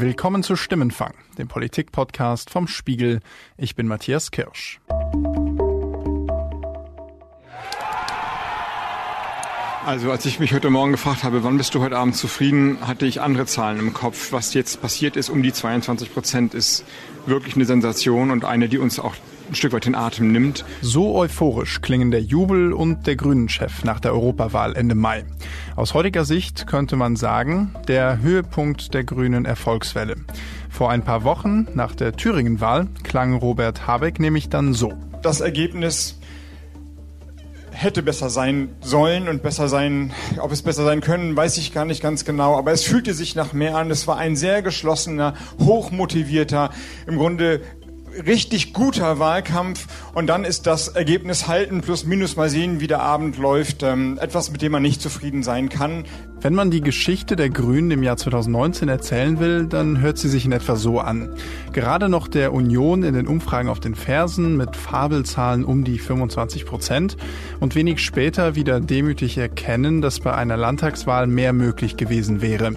Willkommen zu Stimmenfang, dem Politik-Podcast vom Spiegel. Ich bin Matthias Kirsch. Also als ich mich heute Morgen gefragt habe, wann bist du heute Abend zufrieden, hatte ich andere Zahlen im Kopf. Was jetzt passiert ist, um die 22 Prozent, ist wirklich eine Sensation und eine, die uns auch ein Stück weit den Atem nimmt. So euphorisch klingen der Jubel und der Grünen-Chef nach der Europawahl Ende Mai. Aus heutiger Sicht könnte man sagen, der Höhepunkt der grünen Erfolgswelle. Vor ein paar Wochen, nach der Thüringen-Wahl, klang Robert Habeck nämlich dann so. Das Ergebnis hätte besser sein sollen und besser sein, ob es besser sein können, weiß ich gar nicht ganz genau, aber es fühlte sich nach mehr an. Es war ein sehr geschlossener, hochmotivierter, im Grunde richtig guter Wahlkampf und dann ist das Ergebnis halten plus minus mal sehen, wie der Abend läuft, ähm, etwas, mit dem man nicht zufrieden sein kann. Wenn man die Geschichte der Grünen im Jahr 2019 erzählen will, dann hört sie sich in etwa so an. Gerade noch der Union in den Umfragen auf den Fersen mit Fabelzahlen um die 25 Prozent und wenig später wieder demütig erkennen, dass bei einer Landtagswahl mehr möglich gewesen wäre.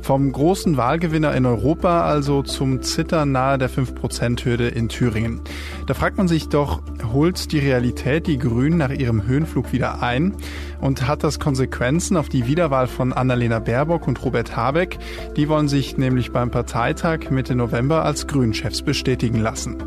Vom großen Wahlgewinner in Europa also zum Zittern nahe der 5-Prozent-Hürde in Thüringen. Da fragt man sich doch, holt die Realität die Grünen nach ihrem Höhenflug wieder ein und hat das Konsequenzen auf die Wiederwahl von Annalena Baerbock und Robert Habeck? Die wollen sich nämlich beim Parteitag Mitte November als Grünchefs bestätigen lassen.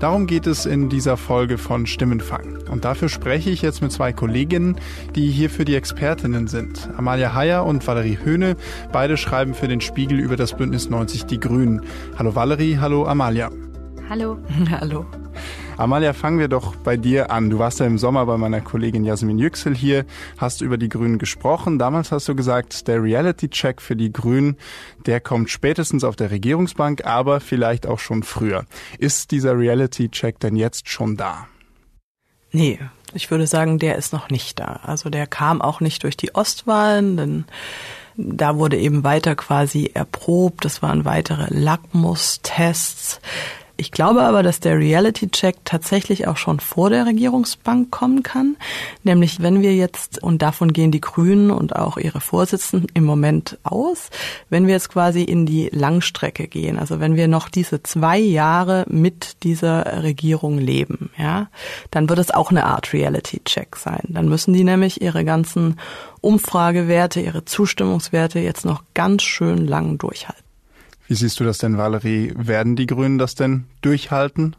Darum geht es in dieser Folge von Stimmenfang. Und dafür spreche ich jetzt mit zwei Kolleginnen, die hier für die Expertinnen sind. Amalia Heyer und Valerie Höhne. Beide schreiben für den Spiegel über das Bündnis 90 Die Grünen. Hallo Valerie, hallo Amalia. Hallo. Hallo. Amalia, fangen wir doch bei dir an. Du warst ja im Sommer bei meiner Kollegin Jasmin Yüksel hier, hast über die Grünen gesprochen. Damals hast du gesagt, der Reality-Check für die Grünen, der kommt spätestens auf der Regierungsbank, aber vielleicht auch schon früher. Ist dieser Reality-Check denn jetzt schon da? Nee, ich würde sagen, der ist noch nicht da. Also der kam auch nicht durch die Ostwahlen, denn da wurde eben weiter quasi erprobt. Das waren weitere Lackmus-Tests. Ich glaube aber, dass der Reality-Check tatsächlich auch schon vor der Regierungsbank kommen kann. Nämlich wenn wir jetzt, und davon gehen die Grünen und auch ihre Vorsitzenden im Moment aus, wenn wir jetzt quasi in die Langstrecke gehen, also wenn wir noch diese zwei Jahre mit dieser Regierung leben, ja, dann wird es auch eine Art Reality-Check sein. Dann müssen die nämlich ihre ganzen Umfragewerte, ihre Zustimmungswerte jetzt noch ganz schön lang durchhalten. Wie siehst du das denn, Valerie? Werden die Grünen das denn durchhalten?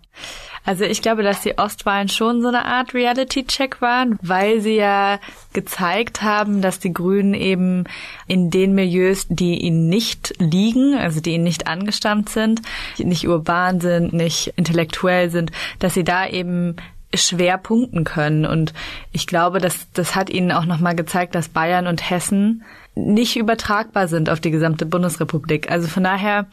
Also ich glaube, dass die Ostwahlen schon so eine Art Reality-Check waren, weil sie ja gezeigt haben, dass die Grünen eben in den Milieus, die ihnen nicht liegen, also die ihnen nicht angestammt sind, nicht urban sind, nicht intellektuell sind, dass sie da eben schwer punkten können. Und ich glaube, dass das hat ihnen auch nochmal gezeigt, dass Bayern und Hessen nicht übertragbar sind auf die gesamte Bundesrepublik. Also von daher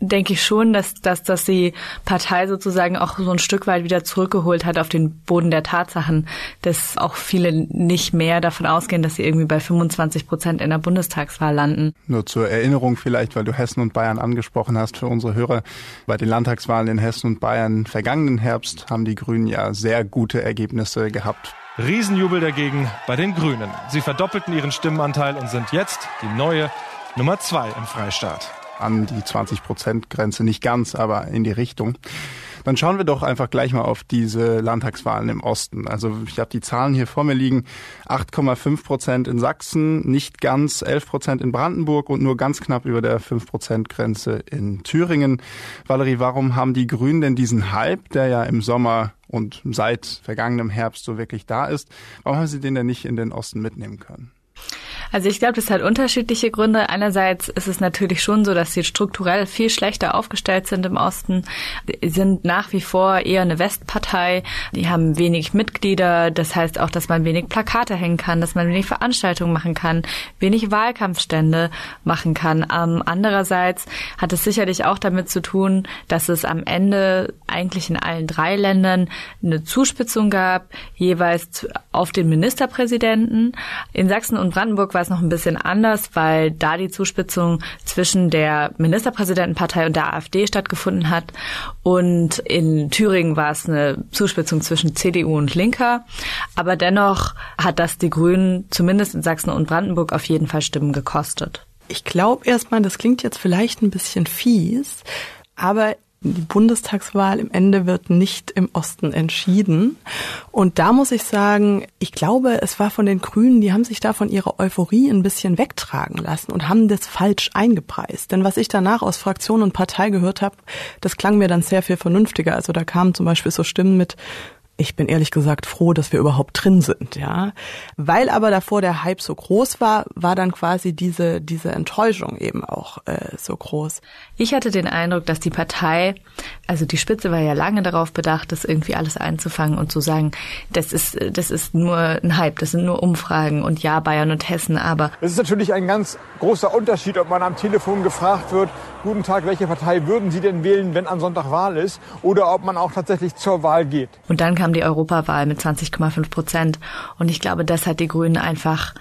denke ich schon, dass, dass, dass die Partei sozusagen auch so ein Stück weit wieder zurückgeholt hat auf den Boden der Tatsachen, dass auch viele nicht mehr davon ausgehen, dass sie irgendwie bei 25 Prozent in der Bundestagswahl landen. Nur zur Erinnerung vielleicht, weil du Hessen und Bayern angesprochen hast für unsere Hörer. Bei den Landtagswahlen in Hessen und Bayern vergangenen Herbst haben die Grünen ja sehr gute Ergebnisse gehabt. Riesenjubel dagegen bei den Grünen. Sie verdoppelten ihren Stimmenanteil und sind jetzt die neue Nummer zwei im Freistaat. An die 20-Prozent-Grenze, nicht ganz, aber in die Richtung. Dann schauen wir doch einfach gleich mal auf diese Landtagswahlen im Osten. Also ich habe die Zahlen hier vor mir liegen. 8,5 Prozent in Sachsen, nicht ganz 11 Prozent in Brandenburg und nur ganz knapp über der 5 Prozent Grenze in Thüringen. Valerie, warum haben die Grünen denn diesen Hype, der ja im Sommer und seit vergangenem Herbst so wirklich da ist, warum haben sie den denn nicht in den Osten mitnehmen können? Also ich glaube, das hat unterschiedliche Gründe. Einerseits ist es natürlich schon so, dass sie strukturell viel schlechter aufgestellt sind im Osten, die sind nach wie vor eher eine Westpartei. Die haben wenig Mitglieder. Das heißt auch, dass man wenig Plakate hängen kann, dass man wenig Veranstaltungen machen kann, wenig Wahlkampfstände machen kann. Ähm, andererseits hat es sicherlich auch damit zu tun, dass es am Ende eigentlich in allen drei Ländern eine Zuspitzung gab, jeweils auf den Ministerpräsidenten. In Sachsen und Brandenburg war war es noch ein bisschen anders, weil da die Zuspitzung zwischen der Ministerpräsidentenpartei und der AfD stattgefunden hat. Und in Thüringen war es eine Zuspitzung zwischen CDU und Linker. Aber dennoch hat das die Grünen zumindest in Sachsen und Brandenburg auf jeden Fall Stimmen gekostet. Ich glaube erstmal, das klingt jetzt vielleicht ein bisschen fies, aber die Bundestagswahl im Ende wird nicht im Osten entschieden. Und da muss ich sagen, ich glaube, es war von den Grünen, die haben sich da von ihrer Euphorie ein bisschen wegtragen lassen und haben das falsch eingepreist. Denn was ich danach aus Fraktion und Partei gehört habe, das klang mir dann sehr viel vernünftiger. Also da kamen zum Beispiel so Stimmen mit, ich bin ehrlich gesagt froh, dass wir überhaupt drin sind, ja. Weil aber davor der Hype so groß war, war dann quasi diese, diese Enttäuschung eben auch äh, so groß. Ich hatte den Eindruck, dass die Partei, also die Spitze war ja lange darauf bedacht, das irgendwie alles einzufangen und zu sagen, das ist, das ist nur ein Hype, das sind nur Umfragen und ja, Bayern und Hessen, aber. Es ist natürlich ein ganz großer Unterschied, ob man am Telefon gefragt wird, guten Tag, welche Partei würden Sie denn wählen, wenn am Sonntag Wahl ist, oder ob man auch tatsächlich zur Wahl geht. Und dann kam kam die Europawahl mit 20,5 Prozent. Und ich glaube, das hat die Grünen einfach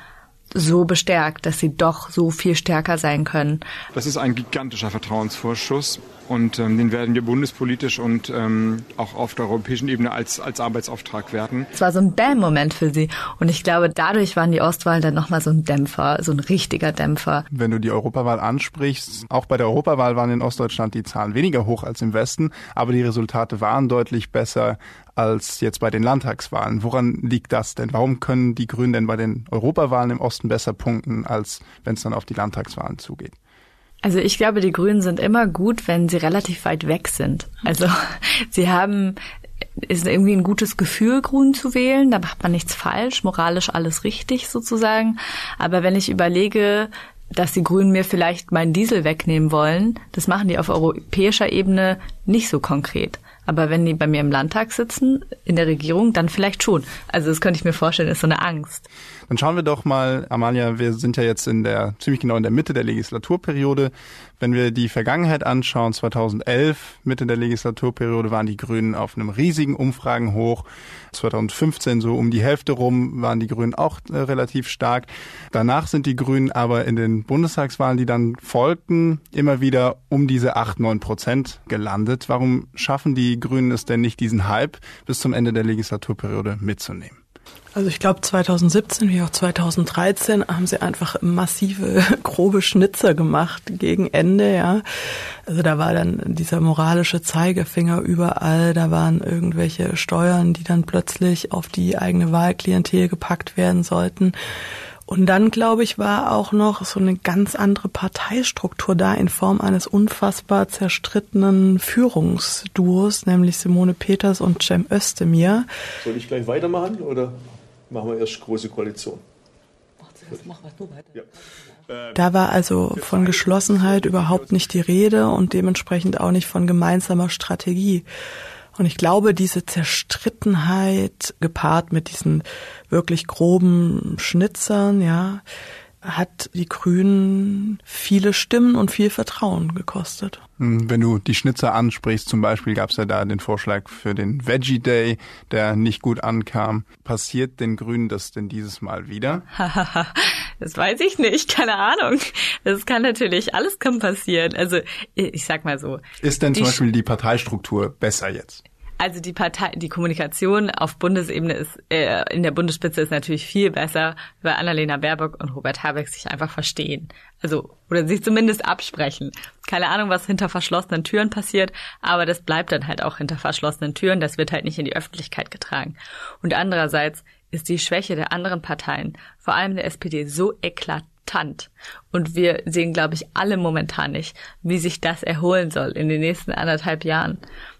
so bestärkt, dass sie doch so viel stärker sein können. Das ist ein gigantischer Vertrauensvorschuss und ähm, den werden wir bundespolitisch und ähm, auch auf der europäischen Ebene als, als Arbeitsauftrag werten. Es war so ein Bam-Moment für sie und ich glaube, dadurch waren die Ostwahlen dann nochmal so ein Dämpfer, so ein richtiger Dämpfer. Wenn du die Europawahl ansprichst, auch bei der Europawahl waren in Ostdeutschland die Zahlen weniger hoch als im Westen, aber die Resultate waren deutlich besser als jetzt bei den Landtagswahlen. Woran liegt das denn? Warum können die Grünen denn bei den Europawahlen im Osten besser punkten, als wenn es dann auf die Landtagswahlen zugeht? Also ich glaube, die Grünen sind immer gut, wenn sie relativ weit weg sind. Also sie haben ist irgendwie ein gutes Gefühl, Grün zu wählen. Da macht man nichts falsch, moralisch alles richtig sozusagen. Aber wenn ich überlege, dass die Grünen mir vielleicht meinen Diesel wegnehmen wollen, das machen die auf europäischer Ebene nicht so konkret. Aber wenn die bei mir im Landtag sitzen, in der Regierung, dann vielleicht schon. Also das könnte ich mir vorstellen, ist so eine Angst. Dann schauen wir doch mal, Amalia, wir sind ja jetzt in der, ziemlich genau in der Mitte der Legislaturperiode. Wenn wir die Vergangenheit anschauen, 2011, Mitte der Legislaturperiode, waren die Grünen auf einem riesigen Umfragen hoch. 2015 so um die Hälfte rum waren die Grünen auch äh, relativ stark. Danach sind die Grünen aber in den Bundestagswahlen, die dann folgten, immer wieder um diese 8, 9 Prozent gelandet. Warum schaffen die Grünen es denn nicht, diesen Hype bis zum Ende der Legislaturperiode mitzunehmen? Also ich glaube 2017 wie auch 2013 haben sie einfach massive grobe Schnitzer gemacht gegen Ende, ja. Also da war dann dieser moralische Zeigefinger überall, da waren irgendwelche Steuern, die dann plötzlich auf die eigene Wahlklientel gepackt werden sollten. Und dann, glaube ich, war auch noch so eine ganz andere Parteistruktur da in Form eines unfassbar zerstrittenen Führungsduos, nämlich Simone Peters und Cem Özdemir. Soll ich gleich weitermachen oder machen wir erst große Koalition? Da war also von Geschlossenheit überhaupt nicht die Rede und dementsprechend auch nicht von gemeinsamer Strategie. Und ich glaube, diese Zerstrittenheit gepaart mit diesen wirklich groben Schnitzern, ja, hat die Grünen viele Stimmen und viel Vertrauen gekostet. Hm, wenn du die Schnitzer ansprichst, zum Beispiel gab es ja da den Vorschlag für den Veggie Day, der nicht gut ankam. Passiert den Grünen das denn dieses Mal wieder? das weiß ich nicht, keine Ahnung. Das kann natürlich, alles kann passieren. Also ich sag mal so. Ist denn zum Beispiel die Parteistruktur besser jetzt? Also die Partei, die Kommunikation auf Bundesebene ist äh, in der Bundesspitze ist natürlich viel besser, weil Annalena Baerbock und Robert Habeck sich einfach verstehen. Also oder sich zumindest absprechen. Keine Ahnung, was hinter verschlossenen Türen passiert, aber das bleibt dann halt auch hinter verschlossenen Türen. Das wird halt nicht in die Öffentlichkeit getragen. Und andererseits ist die Schwäche der anderen Parteien, vor allem der SPD, so eklatant. Und wir sehen, glaube ich, alle momentan nicht, wie sich das erholen soll in den nächsten anderthalb Jahren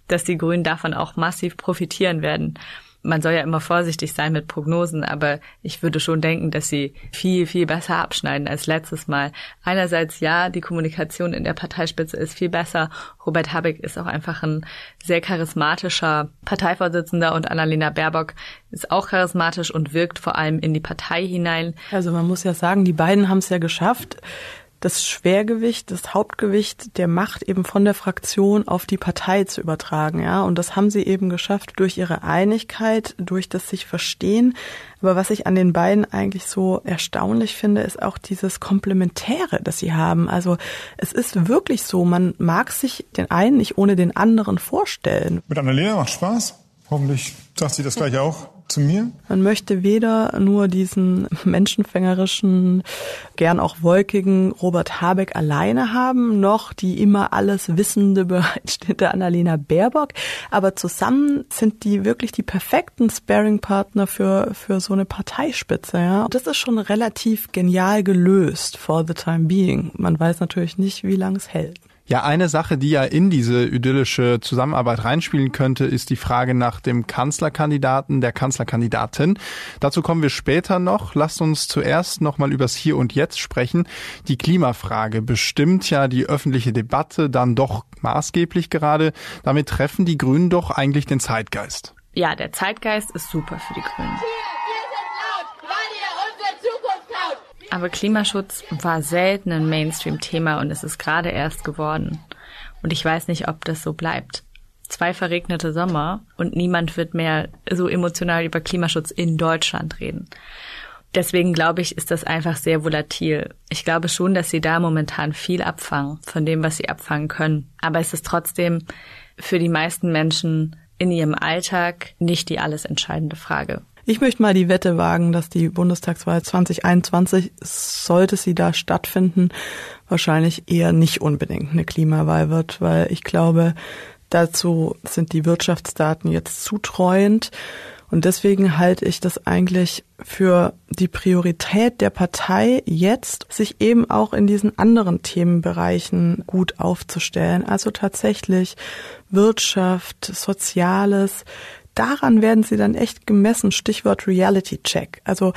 dass die Grünen davon auch massiv profitieren werden. Man soll ja immer vorsichtig sein mit Prognosen, aber ich würde schon denken, dass sie viel, viel besser abschneiden als letztes Mal. Einerseits ja, die Kommunikation in der Parteispitze ist viel besser. Robert Habeck ist auch einfach ein sehr charismatischer Parteivorsitzender und Annalena Baerbock ist auch charismatisch und wirkt vor allem in die Partei hinein. Also man muss ja sagen, die beiden haben es ja geschafft, das Schwergewicht, das Hauptgewicht der Macht eben von der Fraktion auf die Partei zu übertragen, ja. Und das haben sie eben geschafft durch ihre Einigkeit, durch das sich verstehen. Aber was ich an den beiden eigentlich so erstaunlich finde, ist auch dieses Komplementäre, das sie haben. Also es ist wirklich so, man mag sich den einen nicht ohne den anderen vorstellen. Mit Annalena macht Spaß. Hoffentlich sagt sie das gleich auch. Zu mir? Man möchte weder nur diesen menschenfängerischen, gern auch wolkigen Robert Habeck alleine haben, noch die immer alles wissende, bereitstehende Annalena Baerbock. Aber zusammen sind die wirklich die perfekten Sparing-Partner für, für so eine Parteispitze. Ja. Und das ist schon relativ genial gelöst for the time being. Man weiß natürlich nicht, wie lange es hält. Ja, eine Sache, die ja in diese idyllische Zusammenarbeit reinspielen könnte, ist die Frage nach dem Kanzlerkandidaten, der Kanzlerkandidatin. Dazu kommen wir später noch. Lasst uns zuerst noch mal übers Hier und Jetzt sprechen. Die Klimafrage bestimmt ja die öffentliche Debatte dann doch maßgeblich gerade. Damit treffen die Grünen doch eigentlich den Zeitgeist. Ja, der Zeitgeist ist super für die Grünen. Aber Klimaschutz war selten ein Mainstream-Thema und es ist gerade erst geworden. Und ich weiß nicht, ob das so bleibt. Zwei verregnete Sommer und niemand wird mehr so emotional über Klimaschutz in Deutschland reden. Deswegen glaube ich, ist das einfach sehr volatil. Ich glaube schon, dass sie da momentan viel abfangen von dem, was sie abfangen können. Aber es ist trotzdem für die meisten Menschen in ihrem Alltag nicht die alles entscheidende Frage. Ich möchte mal die Wette wagen, dass die Bundestagswahl 2021, sollte sie da stattfinden, wahrscheinlich eher nicht unbedingt eine Klimawahl wird, weil ich glaube, dazu sind die Wirtschaftsdaten jetzt zutreuend. Und deswegen halte ich das eigentlich für die Priorität der Partei jetzt, sich eben auch in diesen anderen Themenbereichen gut aufzustellen. Also tatsächlich Wirtschaft, Soziales, daran werden sie dann echt gemessen. Stichwort Reality Check. Also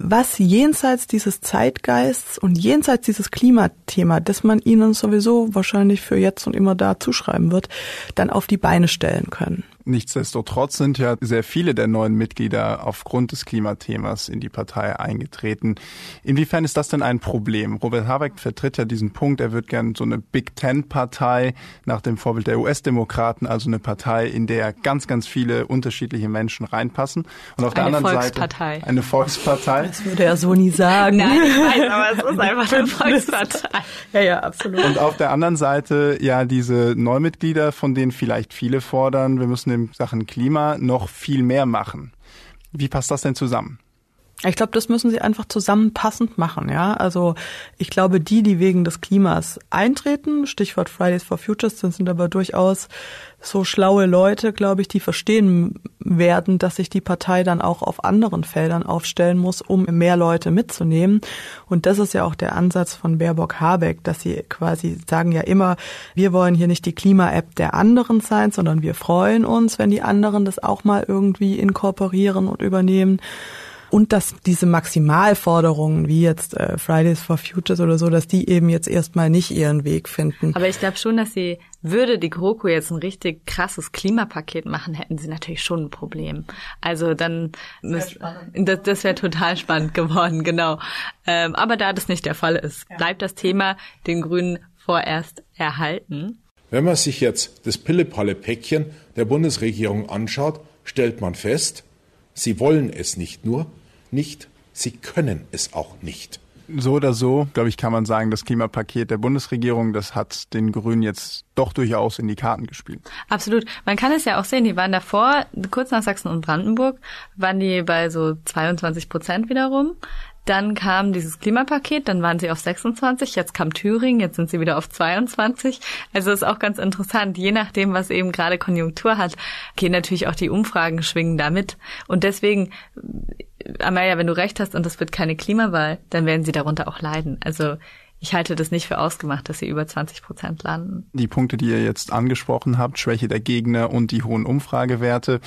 was jenseits dieses Zeitgeists und jenseits dieses Klimathema, das man ihnen sowieso wahrscheinlich für jetzt und immer da zuschreiben wird, dann auf die Beine stellen können. Nichtsdestotrotz sind ja sehr viele der neuen Mitglieder aufgrund des Klimathemas in die Partei eingetreten. Inwiefern ist das denn ein Problem? Robert Habeck vertritt ja diesen Punkt, er wird gern so eine Big Ten-Partei nach dem Vorbild der US-Demokraten, also eine Partei, in der ganz, ganz viele unterschiedliche Menschen reinpassen. Und auf eine der anderen Volkspartei. Seite eine Volkspartei. Das würde er so nie sagen. Nein, ich weiß, aber es ist einfach eine Volkspartei. Ja, ja, absolut. Und auf der anderen Seite ja diese Neumitglieder, von denen vielleicht viele fordern, wir müssen Sachen Klima noch viel mehr machen. Wie passt das denn zusammen? Ich glaube, das müssen sie einfach zusammenpassend machen, ja. Also ich glaube, die, die wegen des Klimas eintreten, Stichwort Fridays for Futures, sind, sind aber durchaus so schlaue Leute, glaube ich, die verstehen werden, dass sich die Partei dann auch auf anderen Feldern aufstellen muss, um mehr Leute mitzunehmen. Und das ist ja auch der Ansatz von Baerbock Habeck, dass sie quasi sagen ja immer, wir wollen hier nicht die Klima-App der anderen sein, sondern wir freuen uns, wenn die anderen das auch mal irgendwie inkorporieren und übernehmen und dass diese Maximalforderungen wie jetzt äh, Fridays for Futures oder so, dass die eben jetzt erstmal nicht ihren Weg finden. Aber ich glaube schon, dass sie würde die GroKo jetzt ein richtig krasses Klimapaket machen, hätten sie natürlich schon ein Problem. Also dann müsst, das, das wäre total spannend geworden, genau. Ähm, aber da das nicht der Fall ist, bleibt das Thema den Grünen vorerst erhalten. Wenn man sich jetzt das Pille-Palle-Päckchen der Bundesregierung anschaut, stellt man fest, sie wollen es nicht nur, nicht, sie können es auch nicht. So oder so, glaube ich, kann man sagen, das Klimapaket der Bundesregierung, das hat den Grünen jetzt doch durchaus in die Karten gespielt. Absolut. Man kann es ja auch sehen, die waren davor, kurz nach Sachsen und Brandenburg, waren die bei so 22 Prozent wiederum. Dann kam dieses Klimapaket, dann waren sie auf 26, jetzt kam Thüringen, jetzt sind sie wieder auf 22. Also ist auch ganz interessant, je nachdem, was eben gerade Konjunktur hat, gehen natürlich auch die Umfragen schwingen damit. Und deswegen, Amalia, wenn du recht hast und es wird keine Klimawahl, dann werden sie darunter auch leiden. Also ich halte das nicht für ausgemacht, dass sie über 20 Prozent landen. Die Punkte, die ihr jetzt angesprochen habt, Schwäche der Gegner und die hohen Umfragewerte,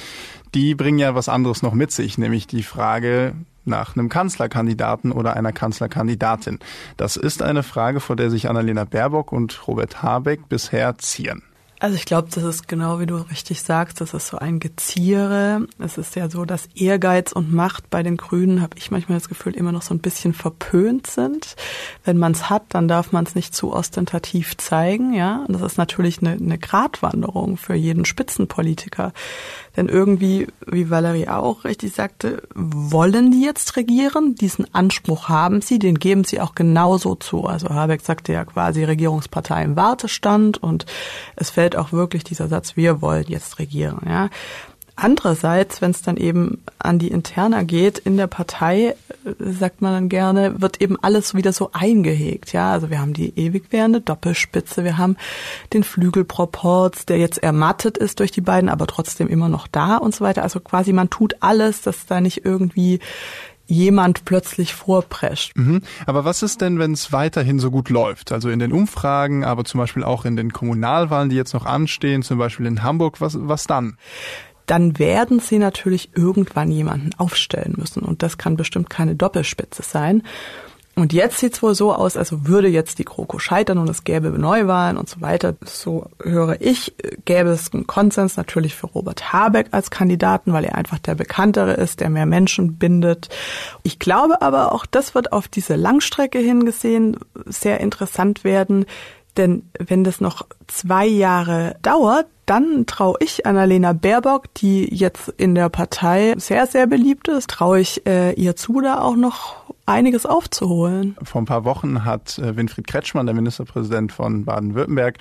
die bringen ja was anderes noch mit sich, nämlich die Frage, nach einem Kanzlerkandidaten oder einer Kanzlerkandidatin? Das ist eine Frage, vor der sich Annalena Baerbock und Robert Habeck bisher zieren. Also ich glaube, das ist genau wie du richtig sagst, das ist so ein Geziere. Es ist ja so, dass Ehrgeiz und Macht bei den Grünen, habe ich manchmal das Gefühl, immer noch so ein bisschen verpönt sind. Wenn man es hat, dann darf man es nicht zu ostentativ zeigen, ja. Und das ist natürlich eine, eine Gratwanderung für jeden Spitzenpolitiker. Denn irgendwie, wie Valerie auch richtig sagte, wollen die jetzt regieren? Diesen Anspruch haben sie, den geben sie auch genauso zu. Also Habeck sagte ja quasi Regierungspartei im Wartestand und es fällt auch wirklich dieser Satz, wir wollen jetzt regieren, ja. Andererseits, wenn es dann eben an die Interna geht, in der Partei, äh, sagt man dann gerne, wird eben alles wieder so eingehegt. Ja, also wir haben die ewig währende Doppelspitze, wir haben den Flügelproporz, der jetzt ermattet ist durch die beiden, aber trotzdem immer noch da und so weiter. Also quasi man tut alles, dass da nicht irgendwie jemand plötzlich vorprescht. Mhm. Aber was ist denn, wenn es weiterhin so gut läuft? Also in den Umfragen, aber zum Beispiel auch in den Kommunalwahlen, die jetzt noch anstehen, zum Beispiel in Hamburg, was, was dann? dann werden sie natürlich irgendwann jemanden aufstellen müssen. Und das kann bestimmt keine Doppelspitze sein. Und jetzt sieht's wohl so aus, also würde jetzt die GroKo scheitern und es gäbe Neuwahlen und so weiter. So höre ich, gäbe es einen Konsens natürlich für Robert Habeck als Kandidaten, weil er einfach der bekanntere ist, der mehr Menschen bindet. Ich glaube aber auch, das wird auf diese Langstrecke hingesehen sehr interessant werden. Denn wenn das noch zwei Jahre dauert, dann traue ich Annalena Baerbock, die jetzt in der Partei sehr, sehr beliebt ist, traue ich äh, ihr zu, da auch noch einiges aufzuholen. Vor ein paar Wochen hat äh, Winfried Kretschmann, der Ministerpräsident von Baden-Württemberg,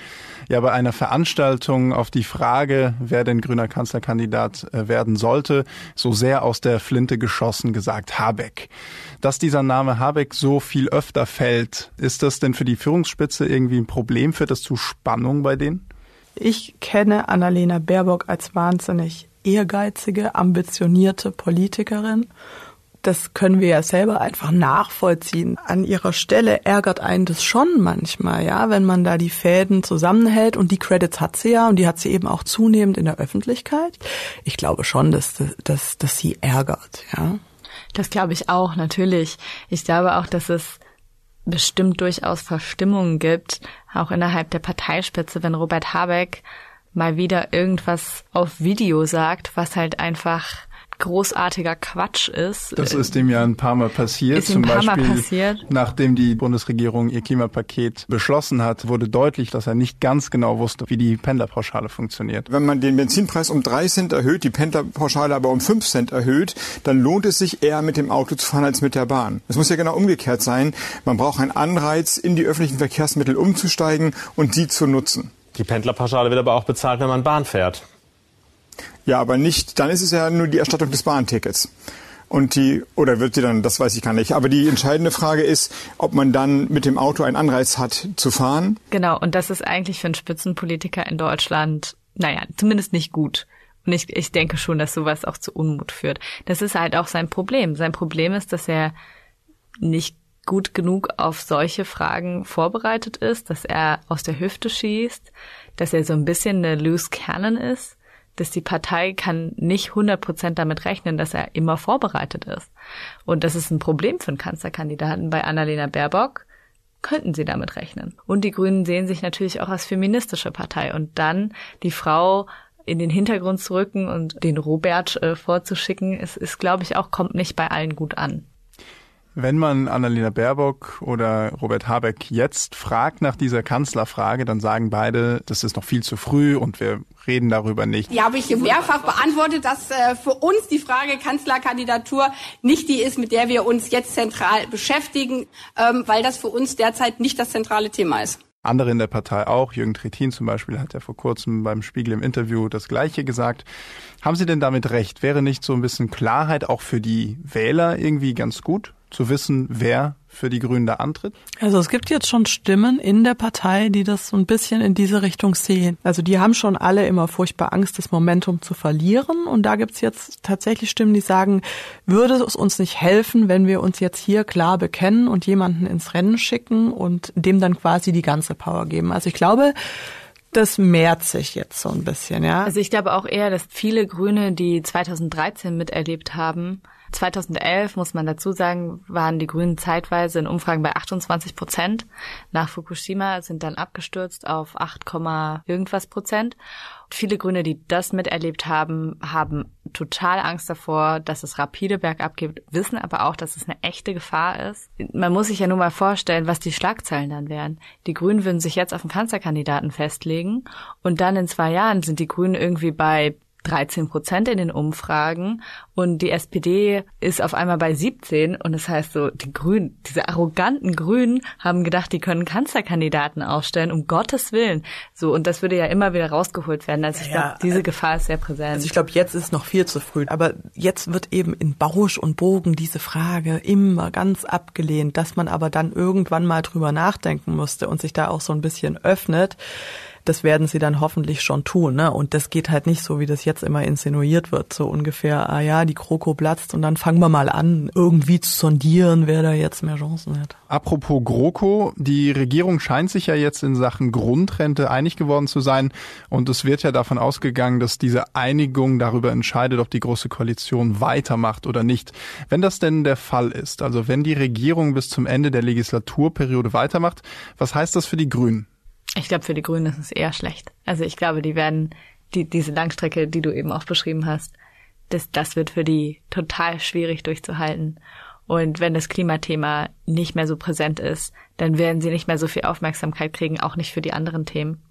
ja bei einer Veranstaltung auf die Frage, wer denn grüner Kanzlerkandidat äh, werden sollte, so sehr aus der Flinte geschossen gesagt, Habeck. Dass dieser Name Habeck so viel öfter fällt, ist das denn für die Führungsspitze irgendwie ein Problem? Führt das zu Spannung bei denen? Ich kenne Annalena Baerbock als wahnsinnig ehrgeizige, ambitionierte Politikerin das können wir ja selber einfach nachvollziehen. An ihrer Stelle ärgert einen das schon manchmal, ja, wenn man da die Fäden zusammenhält und die Credits hat sie ja und die hat sie eben auch zunehmend in der Öffentlichkeit. Ich glaube schon, dass, dass, dass sie ärgert, ja. Das glaube ich auch, natürlich. Ich glaube auch, dass es bestimmt durchaus Verstimmungen gibt, auch innerhalb der Parteispitze, wenn Robert Habeck mal wieder irgendwas auf Video sagt, was halt einfach großartiger Quatsch ist. Das ist ihm ja ein paar Mal passiert. Ist ihm ein paar Beispiel, Mal passiert. nachdem die Bundesregierung ihr Klimapaket beschlossen hat, wurde deutlich, dass er nicht ganz genau wusste, wie die Pendlerpauschale funktioniert. Wenn man den Benzinpreis um drei Cent erhöht, die Pendlerpauschale aber um fünf Cent erhöht, dann lohnt es sich eher mit dem Auto zu fahren als mit der Bahn. Es muss ja genau umgekehrt sein. Man braucht einen Anreiz, in die öffentlichen Verkehrsmittel umzusteigen und sie zu nutzen. Die Pendlerpauschale wird aber auch bezahlt, wenn man Bahn fährt. Ja, aber nicht, dann ist es ja nur die Erstattung des Bahntickets. Und die, oder wird sie dann, das weiß ich gar nicht. Aber die entscheidende Frage ist, ob man dann mit dem Auto einen Anreiz hat zu fahren. Genau, und das ist eigentlich für einen Spitzenpolitiker in Deutschland, naja, zumindest nicht gut. Und ich, ich denke schon, dass sowas auch zu Unmut führt. Das ist halt auch sein Problem. Sein Problem ist, dass er nicht gut genug auf solche Fragen vorbereitet ist, dass er aus der Hüfte schießt, dass er so ein bisschen eine loose cannon ist dass die Partei kann nicht 100 Prozent damit rechnen, dass er immer vorbereitet ist. Und das ist ein Problem für einen Kanzlerkandidaten. Bei Annalena Baerbock könnten sie damit rechnen. Und die Grünen sehen sich natürlich auch als feministische Partei. Und dann die Frau in den Hintergrund zu rücken und den Robert äh, vorzuschicken, ist, ist glaube ich, auch, kommt nicht bei allen gut an. Wenn man Annalena Baerbock oder Robert Habeck jetzt fragt nach dieser Kanzlerfrage, dann sagen beide, das ist noch viel zu früh und wir reden darüber nicht. Ja, habe ich mehrfach beantwortet, dass äh, für uns die Frage Kanzlerkandidatur nicht die ist, mit der wir uns jetzt zentral beschäftigen, ähm, weil das für uns derzeit nicht das zentrale Thema ist. Andere in der Partei auch. Jürgen Trittin zum Beispiel hat ja vor kurzem beim Spiegel im Interview das Gleiche gesagt. Haben Sie denn damit recht? Wäre nicht so ein bisschen Klarheit auch für die Wähler irgendwie ganz gut? Zu wissen, wer für die Grünen da antritt? Also es gibt jetzt schon Stimmen in der Partei, die das so ein bisschen in diese Richtung sehen. Also die haben schon alle immer furchtbar Angst, das Momentum zu verlieren. Und da gibt's jetzt tatsächlich Stimmen, die sagen, würde es uns nicht helfen, wenn wir uns jetzt hier klar bekennen und jemanden ins Rennen schicken und dem dann quasi die ganze Power geben. Also ich glaube, das mehrt sich jetzt so ein bisschen, ja. Also ich glaube auch eher, dass viele Grüne, die 2013 miterlebt haben, 2011 muss man dazu sagen, waren die Grünen zeitweise in Umfragen bei 28 Prozent. Nach Fukushima sind dann abgestürzt auf 8, irgendwas Prozent. Viele Grüne, die das miterlebt haben, haben total Angst davor, dass es rapide bergab geht, wissen aber auch, dass es eine echte Gefahr ist. Man muss sich ja nur mal vorstellen, was die Schlagzeilen dann wären. Die Grünen würden sich jetzt auf einen Kanzlerkandidaten festlegen und dann in zwei Jahren sind die Grünen irgendwie bei 13 Prozent in den Umfragen und die SPD ist auf einmal bei 17 und das heißt so, die Grünen, diese arroganten Grünen haben gedacht, die können Kanzlerkandidaten aufstellen, um Gottes Willen. So, und das würde ja immer wieder rausgeholt werden. Also ich ja, glaube, diese äh, Gefahr ist sehr präsent. Also ich glaube, jetzt ist noch viel zu früh, aber jetzt wird eben in Bausch und Bogen diese Frage immer ganz abgelehnt, dass man aber dann irgendwann mal drüber nachdenken musste und sich da auch so ein bisschen öffnet das werden sie dann hoffentlich schon tun. Ne? Und das geht halt nicht so, wie das jetzt immer insinuiert wird, so ungefähr, ah ja, die Kroko platzt und dann fangen wir mal an, irgendwie zu sondieren, wer da jetzt mehr Chancen hat. Apropos GroKo, die Regierung scheint sich ja jetzt in Sachen Grundrente einig geworden zu sein und es wird ja davon ausgegangen, dass diese Einigung darüber entscheidet, ob die Große Koalition weitermacht oder nicht. Wenn das denn der Fall ist, also wenn die Regierung bis zum Ende der Legislaturperiode weitermacht, was heißt das für die Grünen? Ich glaube, für die Grünen ist es eher schlecht. Also ich glaube, die werden die, diese Langstrecke, die du eben auch beschrieben hast, das, das wird für die total schwierig durchzuhalten. Und wenn das Klimathema nicht mehr so präsent ist, dann werden sie nicht mehr so viel Aufmerksamkeit kriegen, auch nicht für die anderen Themen.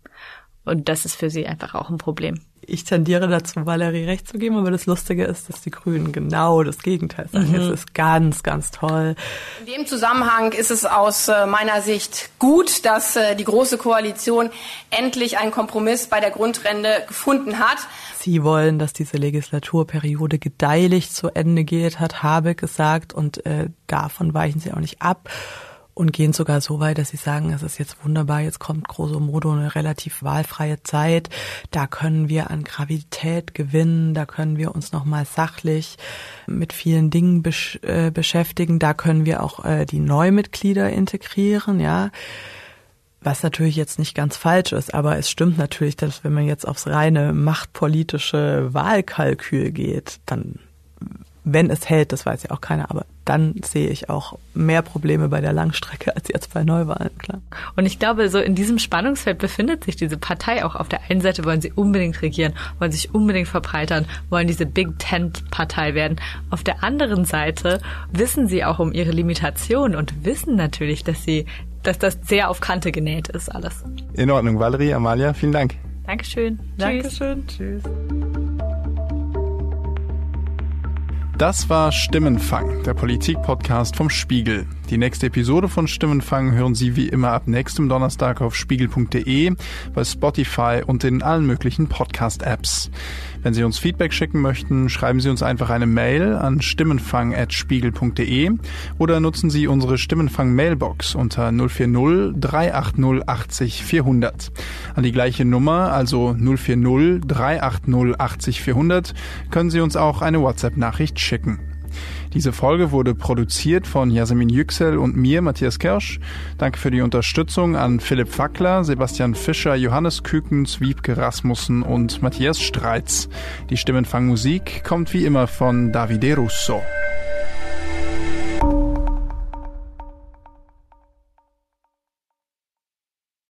Und das ist für sie einfach auch ein Problem ich tendiere dazu, Valerie recht zu geben, aber das Lustige ist, dass die Grünen genau das Gegenteil sagen. Mhm. Es ist ganz, ganz toll. In dem Zusammenhang ist es aus äh, meiner Sicht gut, dass äh, die Große Koalition endlich einen Kompromiss bei der Grundrente gefunden hat. Sie wollen, dass diese Legislaturperiode gedeihlich zu Ende geht, hat Habeck gesagt, und äh, davon weichen sie auch nicht ab und gehen sogar so weit, dass sie sagen, es ist jetzt wunderbar, jetzt kommt grosso modo eine relativ wahlfreie Zeit, da können wir an Gravität gewinnen, da können wir uns nochmal sachlich mit vielen Dingen besch äh, beschäftigen, da können wir auch äh, die Neumitglieder integrieren, ja. Was natürlich jetzt nicht ganz falsch ist, aber es stimmt natürlich, dass wenn man jetzt aufs reine machtpolitische Wahlkalkül geht, dann wenn es hält, das weiß ja auch keiner, aber dann sehe ich auch mehr Probleme bei der Langstrecke als jetzt bei Neuwahlen, klar. Und ich glaube, so in diesem Spannungsfeld befindet sich diese Partei auch. Auf der einen Seite wollen sie unbedingt regieren, wollen sich unbedingt verbreitern, wollen diese Big Tent Partei werden. Auf der anderen Seite wissen sie auch um ihre Limitationen und wissen natürlich, dass sie, dass das sehr auf Kante genäht ist alles. In Ordnung, Valerie, Amalia, vielen Dank. Dankeschön. Dankeschön. Tschüss. Tschüss. Das war Stimmenfang, der Politik-Podcast vom Spiegel. Die nächste Episode von Stimmenfang hören Sie wie immer ab nächstem Donnerstag auf spiegel.de, bei Spotify und in allen möglichen Podcast-Apps. Wenn Sie uns Feedback schicken möchten, schreiben Sie uns einfach eine Mail an stimmenfang.spiegel.de oder nutzen Sie unsere Stimmenfang-Mailbox unter 040 380 80 400. An die gleiche Nummer, also 040 380 80 400, können Sie uns auch eine WhatsApp-Nachricht schicken. Diese Folge wurde produziert von Jasmin Yüksel und mir, Matthias Kirsch. Danke für die Unterstützung an Philipp Fackler, Sebastian Fischer, Johannes Kükens, Wiebke Rasmussen und Matthias Streitz. Die Stimmenfangmusik kommt wie immer von Davide Russo.